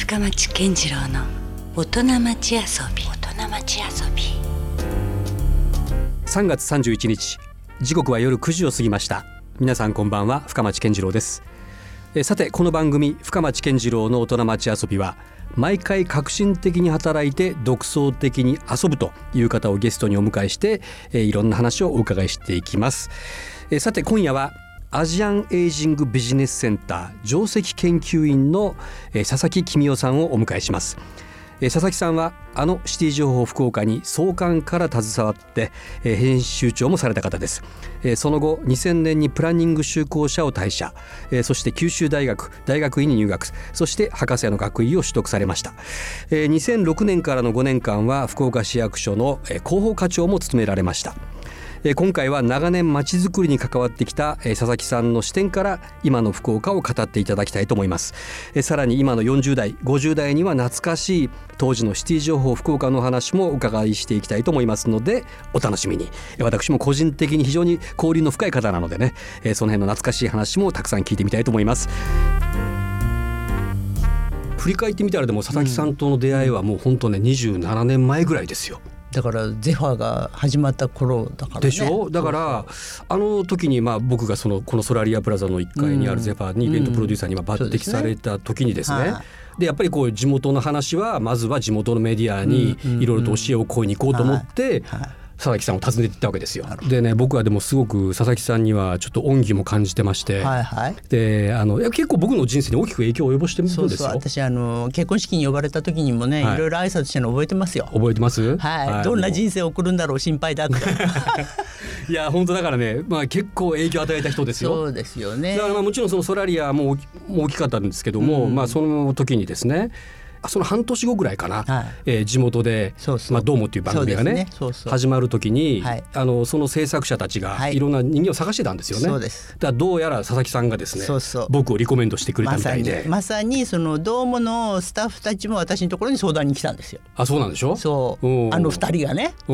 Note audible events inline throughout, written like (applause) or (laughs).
深町健次郎の大人町遊び。大人町遊び。3月31日時刻は夜9時を過ぎました。皆さんこんばんは深町健次郎です。えさてこの番組深町健次郎の大人町遊びは毎回革新的に働いて独創的に遊ぶという方をゲストにお迎えしてえいろんな話をお伺いしていきます。えさて今夜はアジアンエイジングビジネスセンター上席研究員の佐々木公夫さんをお迎えします。佐々木さんはあのシティ情報福岡に創刊から携わって編集長もされた方です。その後2000年にプランニング修講者を退社。そして九州大学大学院に入学。そして博士の学位を取得されました。2006年からの5年間は福岡市役所の広報課長も務められました。え今回は長年まちづくりに関わってきたえ佐々木さんの視点から今の福岡を語っていただきたいと思います。えさらに今の40代50代には懐かしい当時のシティ情報福岡の話もお伺いしていきたいと思いますのでお楽しみに。私も個人的に非常に交流の深い方なのでねえその辺の懐かしい話もたくさん聞いてみたいと思います。振り返ってみたらでも佐々木さんとの出会いはもう本当ね27年前ぐらいですよ。だからゼファーが始まった頃だからね。でしょ？だからあの時にまあ僕がそのこのソラリアプラザの1階にあるゼファーにイベントプロデューサーに今抜擢された時にですね、はいでやっぱりこう地元の話はまずは地元のメディアにいろいろと教えを請いに行こうと思ってはい佐々木さんを訪ねていったわけですよ。でね僕はでもすごく佐々木さんにはちょっと恩義も感じてまして、はいはい。であのいや結構僕の人生に大きく影響を及ぼしてるんですよ。そうそう私あの結婚式に呼ばれた時にもね、はいい、ろいろ挨拶したの覚えてますよ。覚えてます？はい、どんな人生を送るんだろう心配だって。(laughs) いや本当だからね、まあ結構影響を与えた人ですよ。そうですよねだ。からまあもちろんそのソラリアも大きかったんですけども、まあその時にですねあその半年後ぐらいかな、はい。えー地元でそうそう。まあ、どうもっていう番組がねね。始まる時に、はい。あのその制作者たちがはい。いろんな人間を探してたんですよね。そうです。だからどうやら佐々木さんがですねそうそう。僕をリコメンドしてくれたみたいで、まさにそのドームのスタッフたちも私のところに相談に来たんですよ。あそうなんでしょ？そう。あの二人がね。(laughs)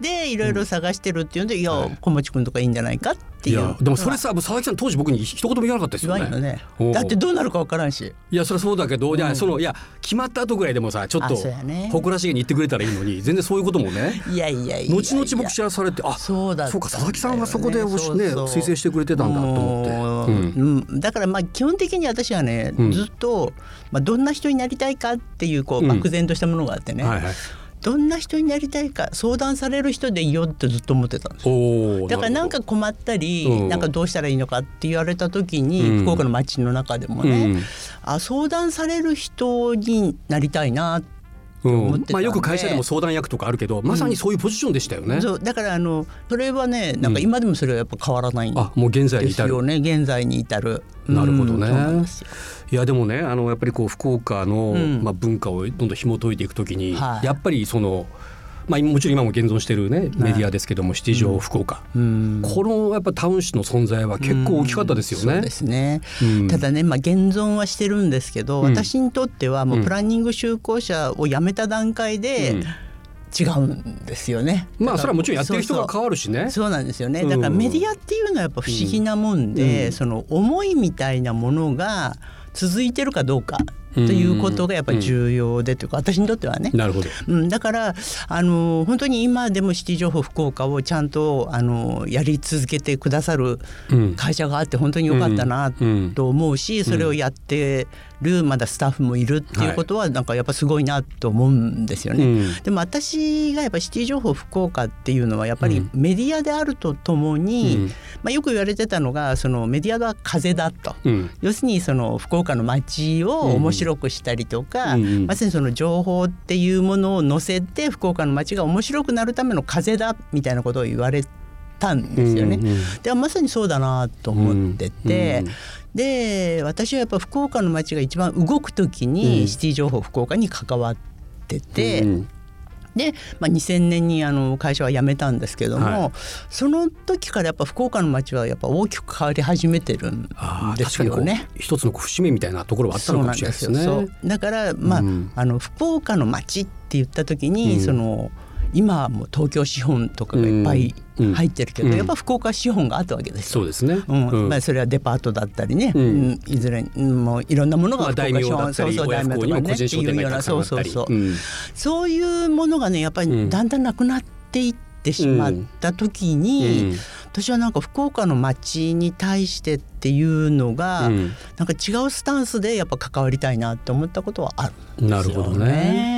でいろいろ探してるっていうんで、いや小持君とかいいんじゃないかっていいう。やでもそれさ佐々木さん当時僕に一言も言わなかったですよね。ね。だってどうなるかわからんし。いやそれはそうだけど、いやそのいや決まった後ぐらいでもさちょっとね。誇らしげに言ってくれたらいいのに全然そういうこともね。いやいやいやいや。後々僕知らされてあそうだね。そうか佐々木さんがそこでおしね推薦してくれてたんだと思って、もううん。うん。だからまあ基本的に私はね、うん。ずっと、まあ、どんな人になりたいかっていうこううん。漠然としたものがあってね、はいはいどんな人になりたいか相談される人でいいよってずっと思ってたんですだからなんか困ったり、うん。なんかどうしたらいいのかって言われた時に、うん。福岡の街の中でもね、あ相談される人になりたいなってうん思ってまあよく会社でも相談役とかあるけどまさにそういうポジションでしたよね、そう。だからあのそれはねなんか今でもそれはやっぱ変わらないんあもう現在に至る。ですよね。現在に至る。なるほどね。うん。いやでもねあのやっぱりこう福岡の、うん。まあ、文化をどんどん紐解いていくときに、はい。やっぱりそのまあもちろん今も現存してるねメディアですけども、シティ情報福岡、うん。このやっぱタウン誌の存在は結構大きかったですよね。そうで。すね、うん。ただね、まあ、現存はしてるんですけど、うん。私にとってはもうプランニング就航者を辞めた段階でうん。違うんですよね。まあそれはもちろんやってる人が変わるしね。そうなんですよね。うん。だからメディアっていうのはやっぱ不思議なもんで、うん。その思いみたいなものが続いてるかどうかということがやっぱり重要でというか私にとってはね。なるほど。うん、だからあの本当に今でもシティ情報福岡をちゃんとあのやり続けてくださるうん。会社があって本当に良かったなうん。と思うし、それをやってるまだスタッフもいるっていうことはなんかやっぱすごいなと思うんですよね。うん。でも私がやっぱシティ情報福岡っていうのはやっぱりうん。メディアであるとともに、うん。まあ、よく言われてたのがそのメディアは風だと。うん。要するにその福岡の街を面白くしたりとか、うんうん。まさにその情報っていうものを載せて福岡の街が面白くなるための風だみたいなことを言われたんですよね。うんうん。でまさにそうだなと思ってて、うんうん。で私はやっぱ福岡の街が一番動く時に、うん。シティ情報福岡に関わってて、うんで、まあ、2000年にあの会社は辞めたんですけども、はい。その時からやっぱ福岡の街はやっぱ大きく変わり始めてるんですよね。一つの節目みたいなところはあったのかもしれないですね。すだからまあ,、うん。あの福岡の街って言った時に、うん。その今はもう東京資本とかがいっぱい入ってるけど、うん。やっぱ福岡資本があったわけです。よ。そうですね。うん。うん。まあ、それはデパートだったりね、うん。うん。いずれうんもういろんなものがまあ大名だったりそうそう親不孝にも個人商店街たくさんあったりそうそうそう。うん。そういうものがねやっぱうん。りだんだんなくなっていってしまった時に、うん。私はなんか福岡の街に対してっていうのが、うん。なんか違うスタンスでやっぱ関わりたいなって思ったことはあるんですよね。なるほどね。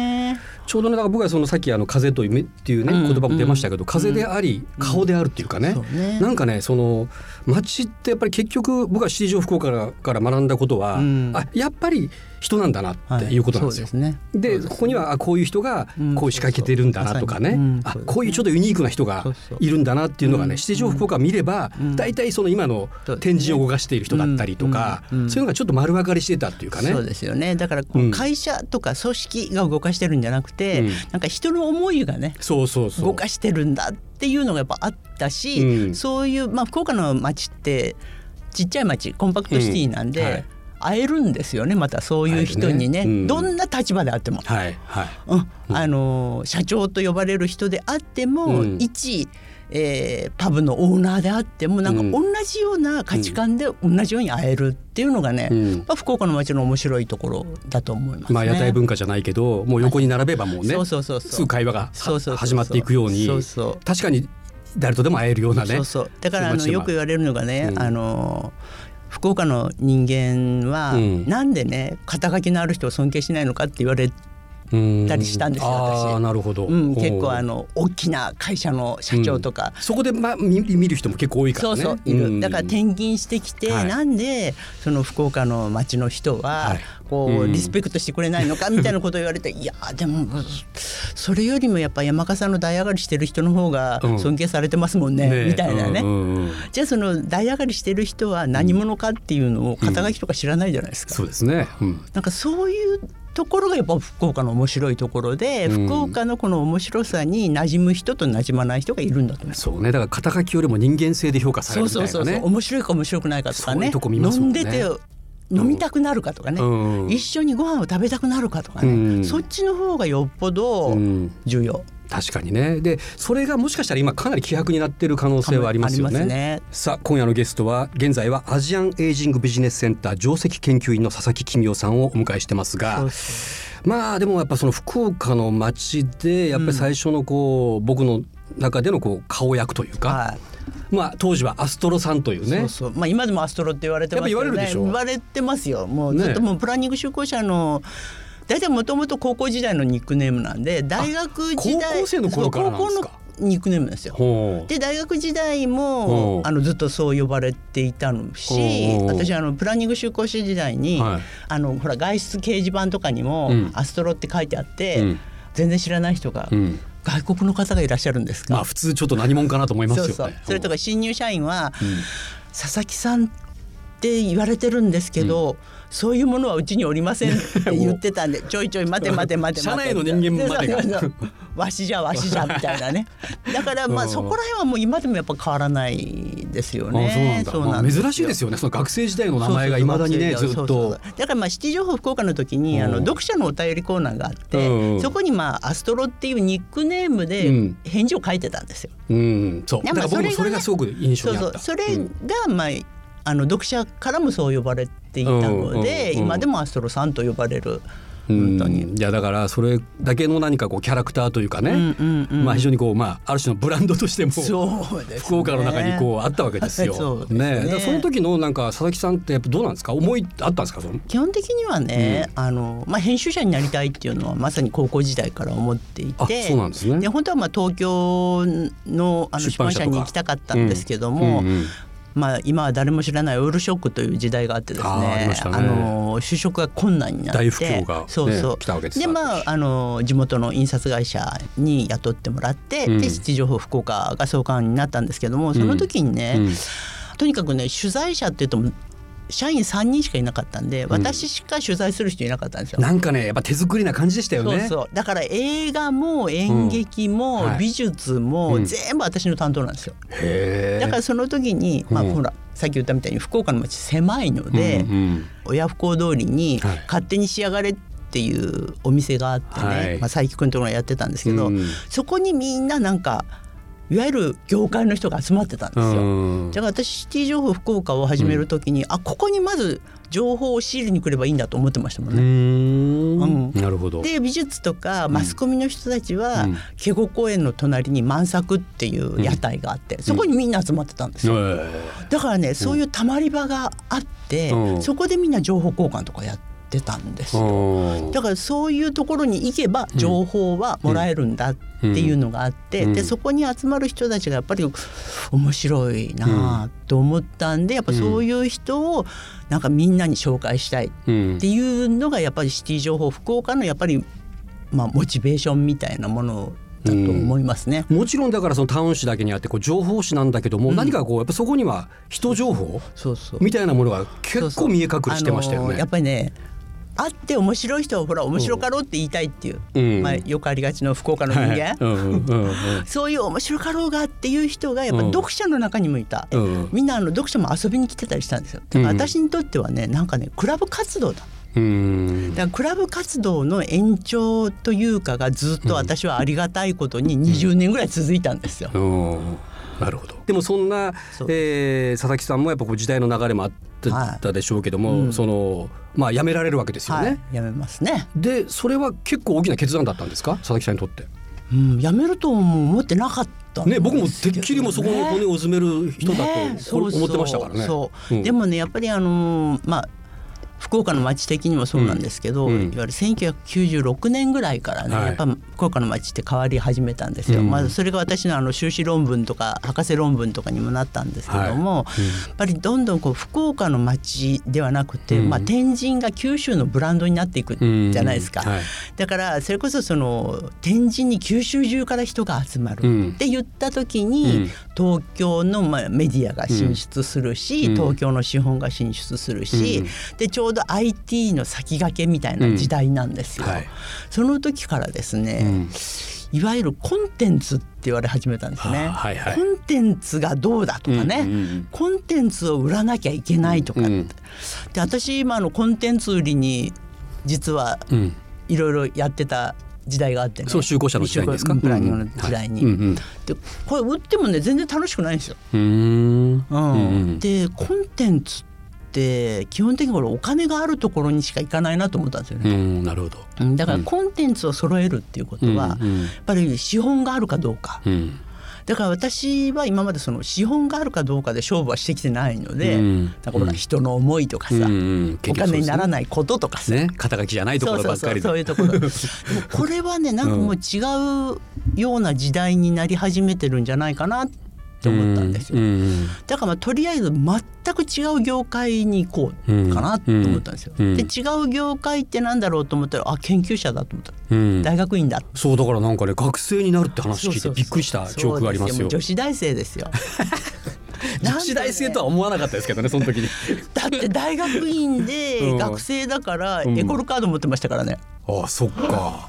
ちょうどねだから僕はそのさっきあの風と夢っていうね、うん言葉も出ましたけど、うん風であり顔であるっていうかね,、なんかねその街ってやっぱり結局僕は七条福岡から学んだことは、うん。あやっぱり人なんだなってい。うことなんですよ。はいですね。でここにはあこういう人がうん。こう仕掛けてるんだなとかね、そうん。あこういうちょっとユニークな人がいるんだなっていうのがね、うん。七条福岡見れば、うん。大体その今の天神を動かしている人だったりとか、そういうのがちょっと丸分かりしてたっていうかね。そうですよね。だから会社とか組織が動かしてるんじゃなくて、うん。なんか人の思いがねそうそうそう。動かしてるんだっていうのがやっぱあったし、うん。そういうまあ福岡の街ってちっちゃい町コンパクトシティなんで、うん。はい会えるんですよねまたそういう人にね。ね。うん。どんな立場であっても。はいはい。うん。あの社長と呼ばれる人であっても、うん。一、えーパブのオーナーであってもなんかうん。同じような価値観で同じように会えるっていうのがね、うん。やっぱ福岡の街の面白いところだと思いますね。まあ屋台文化じゃないけどもう横に並べばもうねそうそうそうそう。すぐ会話がそうそう始まっていくようにそうそう確かに誰とでも会えるようなねそうそう。だからあのよく言われるのがね、うん。あの福岡の人間は、うん。なんでね肩書きのある人を尊敬しないのかって言われうんたりしたんですよ私。ああなるほど、うん、結構あの大きな会社の社長とか、そこでまあ見見る人も結構多いからね。そうそういる、ん。だから転勤してきて、はい。なんでその福岡の町の人は、はい。こう、うん。リスペクトしてくれないのかみたいなことを言われていやでもそれよりもやっぱ山笠の代上がりしてる人の方がうん。尊敬されてますもんね、ねみたいなね。うんうんうん。じゃあその代上がりしてる人は何者かっていうのを肩書きとか知らないじゃないですか。そうですね、うん。なんかそういうところがやっぱ福岡の面白いところで、うん。福岡のこの面白さに馴染む人と馴染まない人がいるんだと思います。そうね。だから肩書きよりも人間性で評価されそうるみたいうなね。そそうそう。面白いか面白くないかとかね。そういうとこ見ますもんね。飲んでて飲みたくなるかとかね、うん。一緒にご飯を食べたくなるかとかね、うん。そっちの方がよっぽどうん。重要。確かにね。でそれがもしかしたら今かなり希薄になってる可能性はありますよね。すね。さあ今夜のゲストは現在はアジアンエイジングビジネスセンター上席研究員の佐々木公夫さんをお迎えしてますがまあでもやっぱその福岡の街でやっぱり最初のこう、僕の中でのこう顔役というか、うはいまあ当時はアストロさんというね。そうそう。まあ今でもアストロって言われてますよね。言われてますよ。もうね。ずっともうプランニング就航者の大体もともと高校時代のニックネームなんで大学時代高校生の頃からなんですか？ニックネームですよ。で大学時代うんもあのずっとそう呼ばれていたのしう。ん私あのプランニング就航士時代に、はい。あのほら外出掲示板とかにもうん「アストロ」って書いてあって、うん。全然知らない人が、うん外国の方がいらっしゃるんですか、まあ普通ちょっと何者かなと思いますよね。そうそれとか新入社員は、うん。佐々木さんって言われてるんですけど、そういうものはうちにおりませんって (laughs) 言ってたんでちょいちょい待て待て待て待て。社内の人間までがわしじゃわしじゃみたいなねだからまあうん。そこら辺はもう今でもやっぱ変わらないですよあそうなん珍しいですよよね。その学生時代の名前がいまだにねずっと。だからまあシティ情報福岡の時にあうん。の読者のお便りコーナーがあって、うんそこにまあアストロっていうニックネームうでん。返事を書いてたんですよ。うん、そう。だから僕もそそれがすごく印象にあった。そうそれうん。がまああの読者からもそう呼ばれていたので、うんうんうん今でもアストロさんと呼ばれる。うん。本当に。いやだからそれだけの何かこうキャラクターというかね、うんうんうん。まあ非常にこうまあある種のブランドとしてもそうですね。福岡の中にこうあったわけですよ。(laughs) そうですね。だからその時のなんか佐々木さんってやっぱどうなんですか？思いあったんですかその？基本的にはね、あのまあ、編集者になりたいっていうのはまさに高校時代から思っていあてそうなんですね。で本当はまあ東京のあの出版社に行きたかったんですけども、うんうんまあ、今は誰も知らないオイルショックという時代があってですねあね。あの就職が困難になって大不況がねそうそう。来たわけですでまああの地元の印刷会社に雇ってもらって、うん。で七情報福岡が総監になったんですけどもその時にね、うん。とにかくね取材者っていうと社員3人しかいなかったんで私しか取材する人いなかったんですよ。なんかねやっぱ手作りな感じでしたよね。そうそう。だから映画も演劇も美術うもん。全部私の担当なんですよ。へえ。だからその時に、まあうんほらさっき言ったみたいに福岡の街狭いので、うんうん親不孝通りにはい。勝手に仕上がれっっていうお店があってね、はい。まあ、佐伯君とかがやってたんですけど、うん。そこにみんななんかいわゆる業界の人が集まってたんですよ。うん。だから私シティ情報福岡を始める時に、あここにまず情報を仕入れに来ればいいんだと思ってましたもんうね。ん。なるほど。で美術とかマスコミの人たちは、うん。警護公園の隣に満作っていう屋台があって、そこにみんな集まってたんですよ。えだからねそういうたまり場があって、うん。そこでみんな情報交換とかやってたんですえよ。うんだからそういうところに行けば情報はもらえるんだっていうのがあって、うん。でそこに集まる人たちがやっぱり面白いなあと思ったんでやっぱそういう人をなんかみんなに紹介したいっうんていうのがやっぱりシティ情報福岡のやっぱりまあモチベーションみたいなものだと思いますね。もちろんだからそのタウン誌だけにあってこう情報誌なんだけども、何かこうやっぱそこには人情報みたいなものが結構見え隠れしてましたよね。あのやっぱりね会って面白い人はほら面白かろうって言いたいっていう、うん。まあ、よくありがちの福岡の人間、そういう面白かろうがっていう人がやっぱうん。読者の中にもいた、うんみんなあの読者も遊びに来てたりしたんですよ。私にとってはねなんかねクラブ活動だ。うん。だからクラブ活動の延長というかがずっと私はありがたいことに20年ぐらい続いたんですよ。うん。なるほど。でもそんな、そう。えー佐々木さんもやっぱこう時代の流れもあったでしょうけども、うん。そのまあ辞められるわけですよね。はい、やめますね、でそれは結構大きな決断だったんですか？佐々木さんにとって。うん、やめるとも思ってなかったねけど僕もてっきりもそこの骨をうずめる人だねとこれ思ってましたからね。そう。うん。でもねやっぱりあのーまあ福岡の町的にもそうなんですけど、うんうん。いわゆる1996年ぐらいからね、はい。やっぱ福岡の町って変わり始めたんですよ。うん。まあそれが私のあの修士論文とか博士論文とかにもなったんですけども、はい。うん。やっぱりどんどんこう福岡の町ではなくて、うん。まあ天神が九州のブランドになっていくうんじゃないですか。はい。だからそれこそその天神に九州中から人が集まるうん。って言った時に、うん。東京のまあメディアが進出するし、うん。東京の資本が進出するし、でちょうど IT の先駆けみたいな時代なんですよ。うん。はい。その時からですね、うん。いわゆるコンテンツって言われ始めたんですね。はいはい。コンテンツがどうだとかね、うんうんうん。コンテンツを売らなきゃいけないとかって、うんで私今あのコンテンツ売りに実はうん。いろいろやってた時代があってね。その就航者の時代ですか？プランニングの時代に、うんうんでこれ売ってもね全然楽しくないんですよ。うん。うん。うんうん。でコンテンツって基本的にこれお金があるところにしか行かないなと思ったんですようね。んなるほど。うんだからコンテンツを揃えるっていうことは、やっぱり資本があるかどうか。うん。だから私は今までその資本があるかどうかで勝負はしてきてないので、うん。だから人の思いとかさ、うんうん。お金にならいないこととかさ、ね。肩書きじゃないところばっかりころ。(laughs) でもこれはねなんかもう違うような時代になり始めてるんじゃないかなって思ったんですよ、うんうんだからまあとりあえず全く違う業界に行こうかなって思ったんですよ、うんで違う業界ってなんだろうと思ったらあ研究者だと思った。うん。大学院だ。そうだからなんかね学生になるって話聞いてびっくりした記憶がありますよ。女子大生ですよ。(laughs) 女子大生とは思わなかったですけどねその時に。だって大学院でうん。学生だからうん。エコルカード持ってましたからね、ああそっか。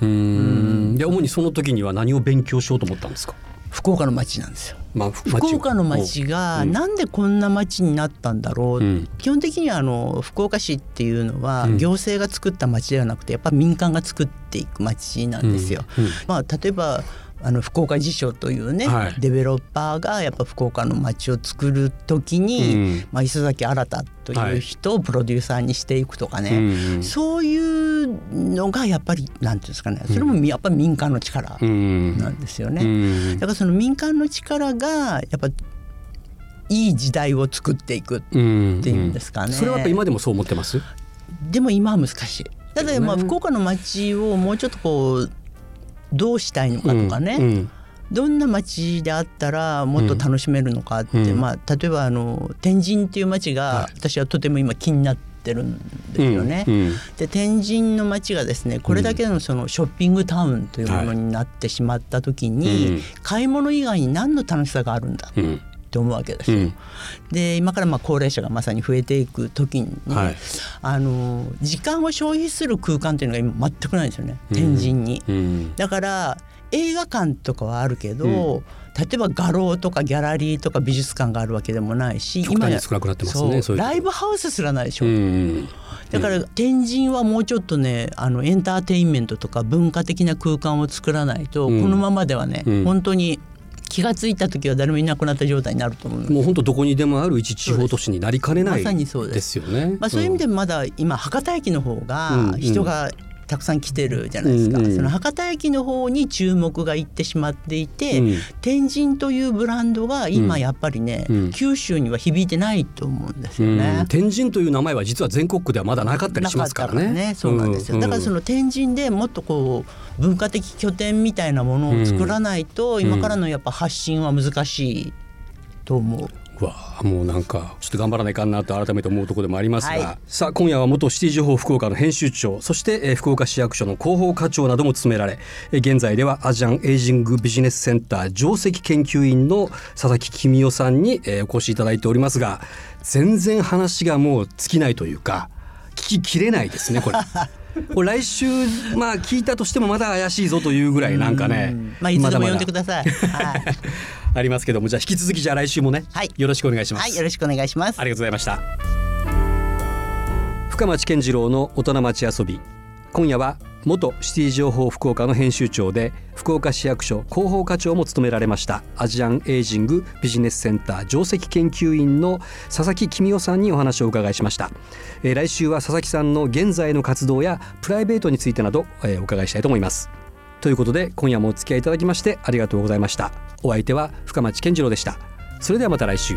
うん。で主にその時には何を勉強しようと思ったんですか？福岡の町なんですよまあ福岡の町がうん。なんでこんな町になったんだろう、うん。基本的にはあの福岡市っていうのはうん。行政が作った町ではなくてやっぱ民間が作っていく町なんですよ。まあ、例えばあの福岡辞書というね、はい。デベロッパーがやっぱ福岡の町を作る時に、うん。まあ、磯崎新という人をプロデューサーにしていくとかね、うんうん。そういうのがやっぱりなんていうんですかね。それもみやっぱ民間の力うんなんですよね。うんだからその民間の力がやっぱいい時代を作っていくうんっていうんですかね。それはやっぱ今でもそう思ってます？でも今は難しい。ただまあね福岡の街をもうちょっとこうどうしたいのかとかね、うんどんな街であったらもっと楽しめるのかって、うん。まあ、例えばあの天神っていう街がはい。私はとても今気になってるんですよね。で天神の街がですねこれだけのそのショッピングタウンというものになってしまった時に、うん。買い物以外に何の楽しさがあるんだうんって思うわけですよ。うん。で今からまあ高齢者がまさに増えていく時に、はい。あの時間を消費する空間っていうのが今全くないんですよね。天神に。うん。だから映画館とかはあるけど、うん。例えば画廊とかギャラリーとか美術館があるわけでもないし極端に少なくなってますねライブハウスすらないでしょ。うんだから天神はもうちょっとねあのエンターテインメントとか文化的な空間を作らないと、うん。このままではね、うん。本当に気が付いた時は誰もいなくなった状態になると思うもう本当どこにでもある一地方都市になりかねないまさにそうです。ですよね。まあ、そういう意味でまだ今博多駅の方うん。が人がたくさん来てるじゃないですか、うんうん。その博多駅の方に注目がいってしまっていて、うん。天神というブランドが今やっぱりね、うん。九州には響いてないと思うんですようねん。天神という名前は実は全国区ではまだなかったりしますからね。なかったらそうなんですよ、だからその天神でもっとこう文化的拠点みたいなものを作らないと、ん。今からのやっぱ発信は難しいと思う。うわあもうなんかちょっと頑張らないかんなと改めて思うところでもありますが、はい。さあ今夜は元シティ情報福岡の編集長そして、えー福岡市役所の広報課長なども務められ、えー現在ではアジアンエイジングビジネスセンター上席研究員の佐々木公夫さんに、えーお越しいただいておりますが全然話がもう尽きないというか聞ききれないですねこれ。(laughs) これ来週まあ聞いたとしてもまだ怪しいぞというぐらいなんかねうんまあいつでも呼んでくだださい。(laughs) はい、ありますけどもじゃあ引き続きじゃあ来週もね、はいよろしくお願いします。はい、よろしくお願いしますあ。りがとうございました深町健次郎の大人町遊び今夜は元シティ情報福岡の編集長で福岡市役所広報課長も務められましたアジアンエイジングビジネスセンター上席研究員の佐々木公夫さんにお話をお伺いしました、えー来週は佐々木さんの現在の活動やプライベートについてなど、えーお伺いしたいと思います。ということで今夜もお付き合いいただきましてありがとうございました。お相手は深町健次郎でした。それではまた来週。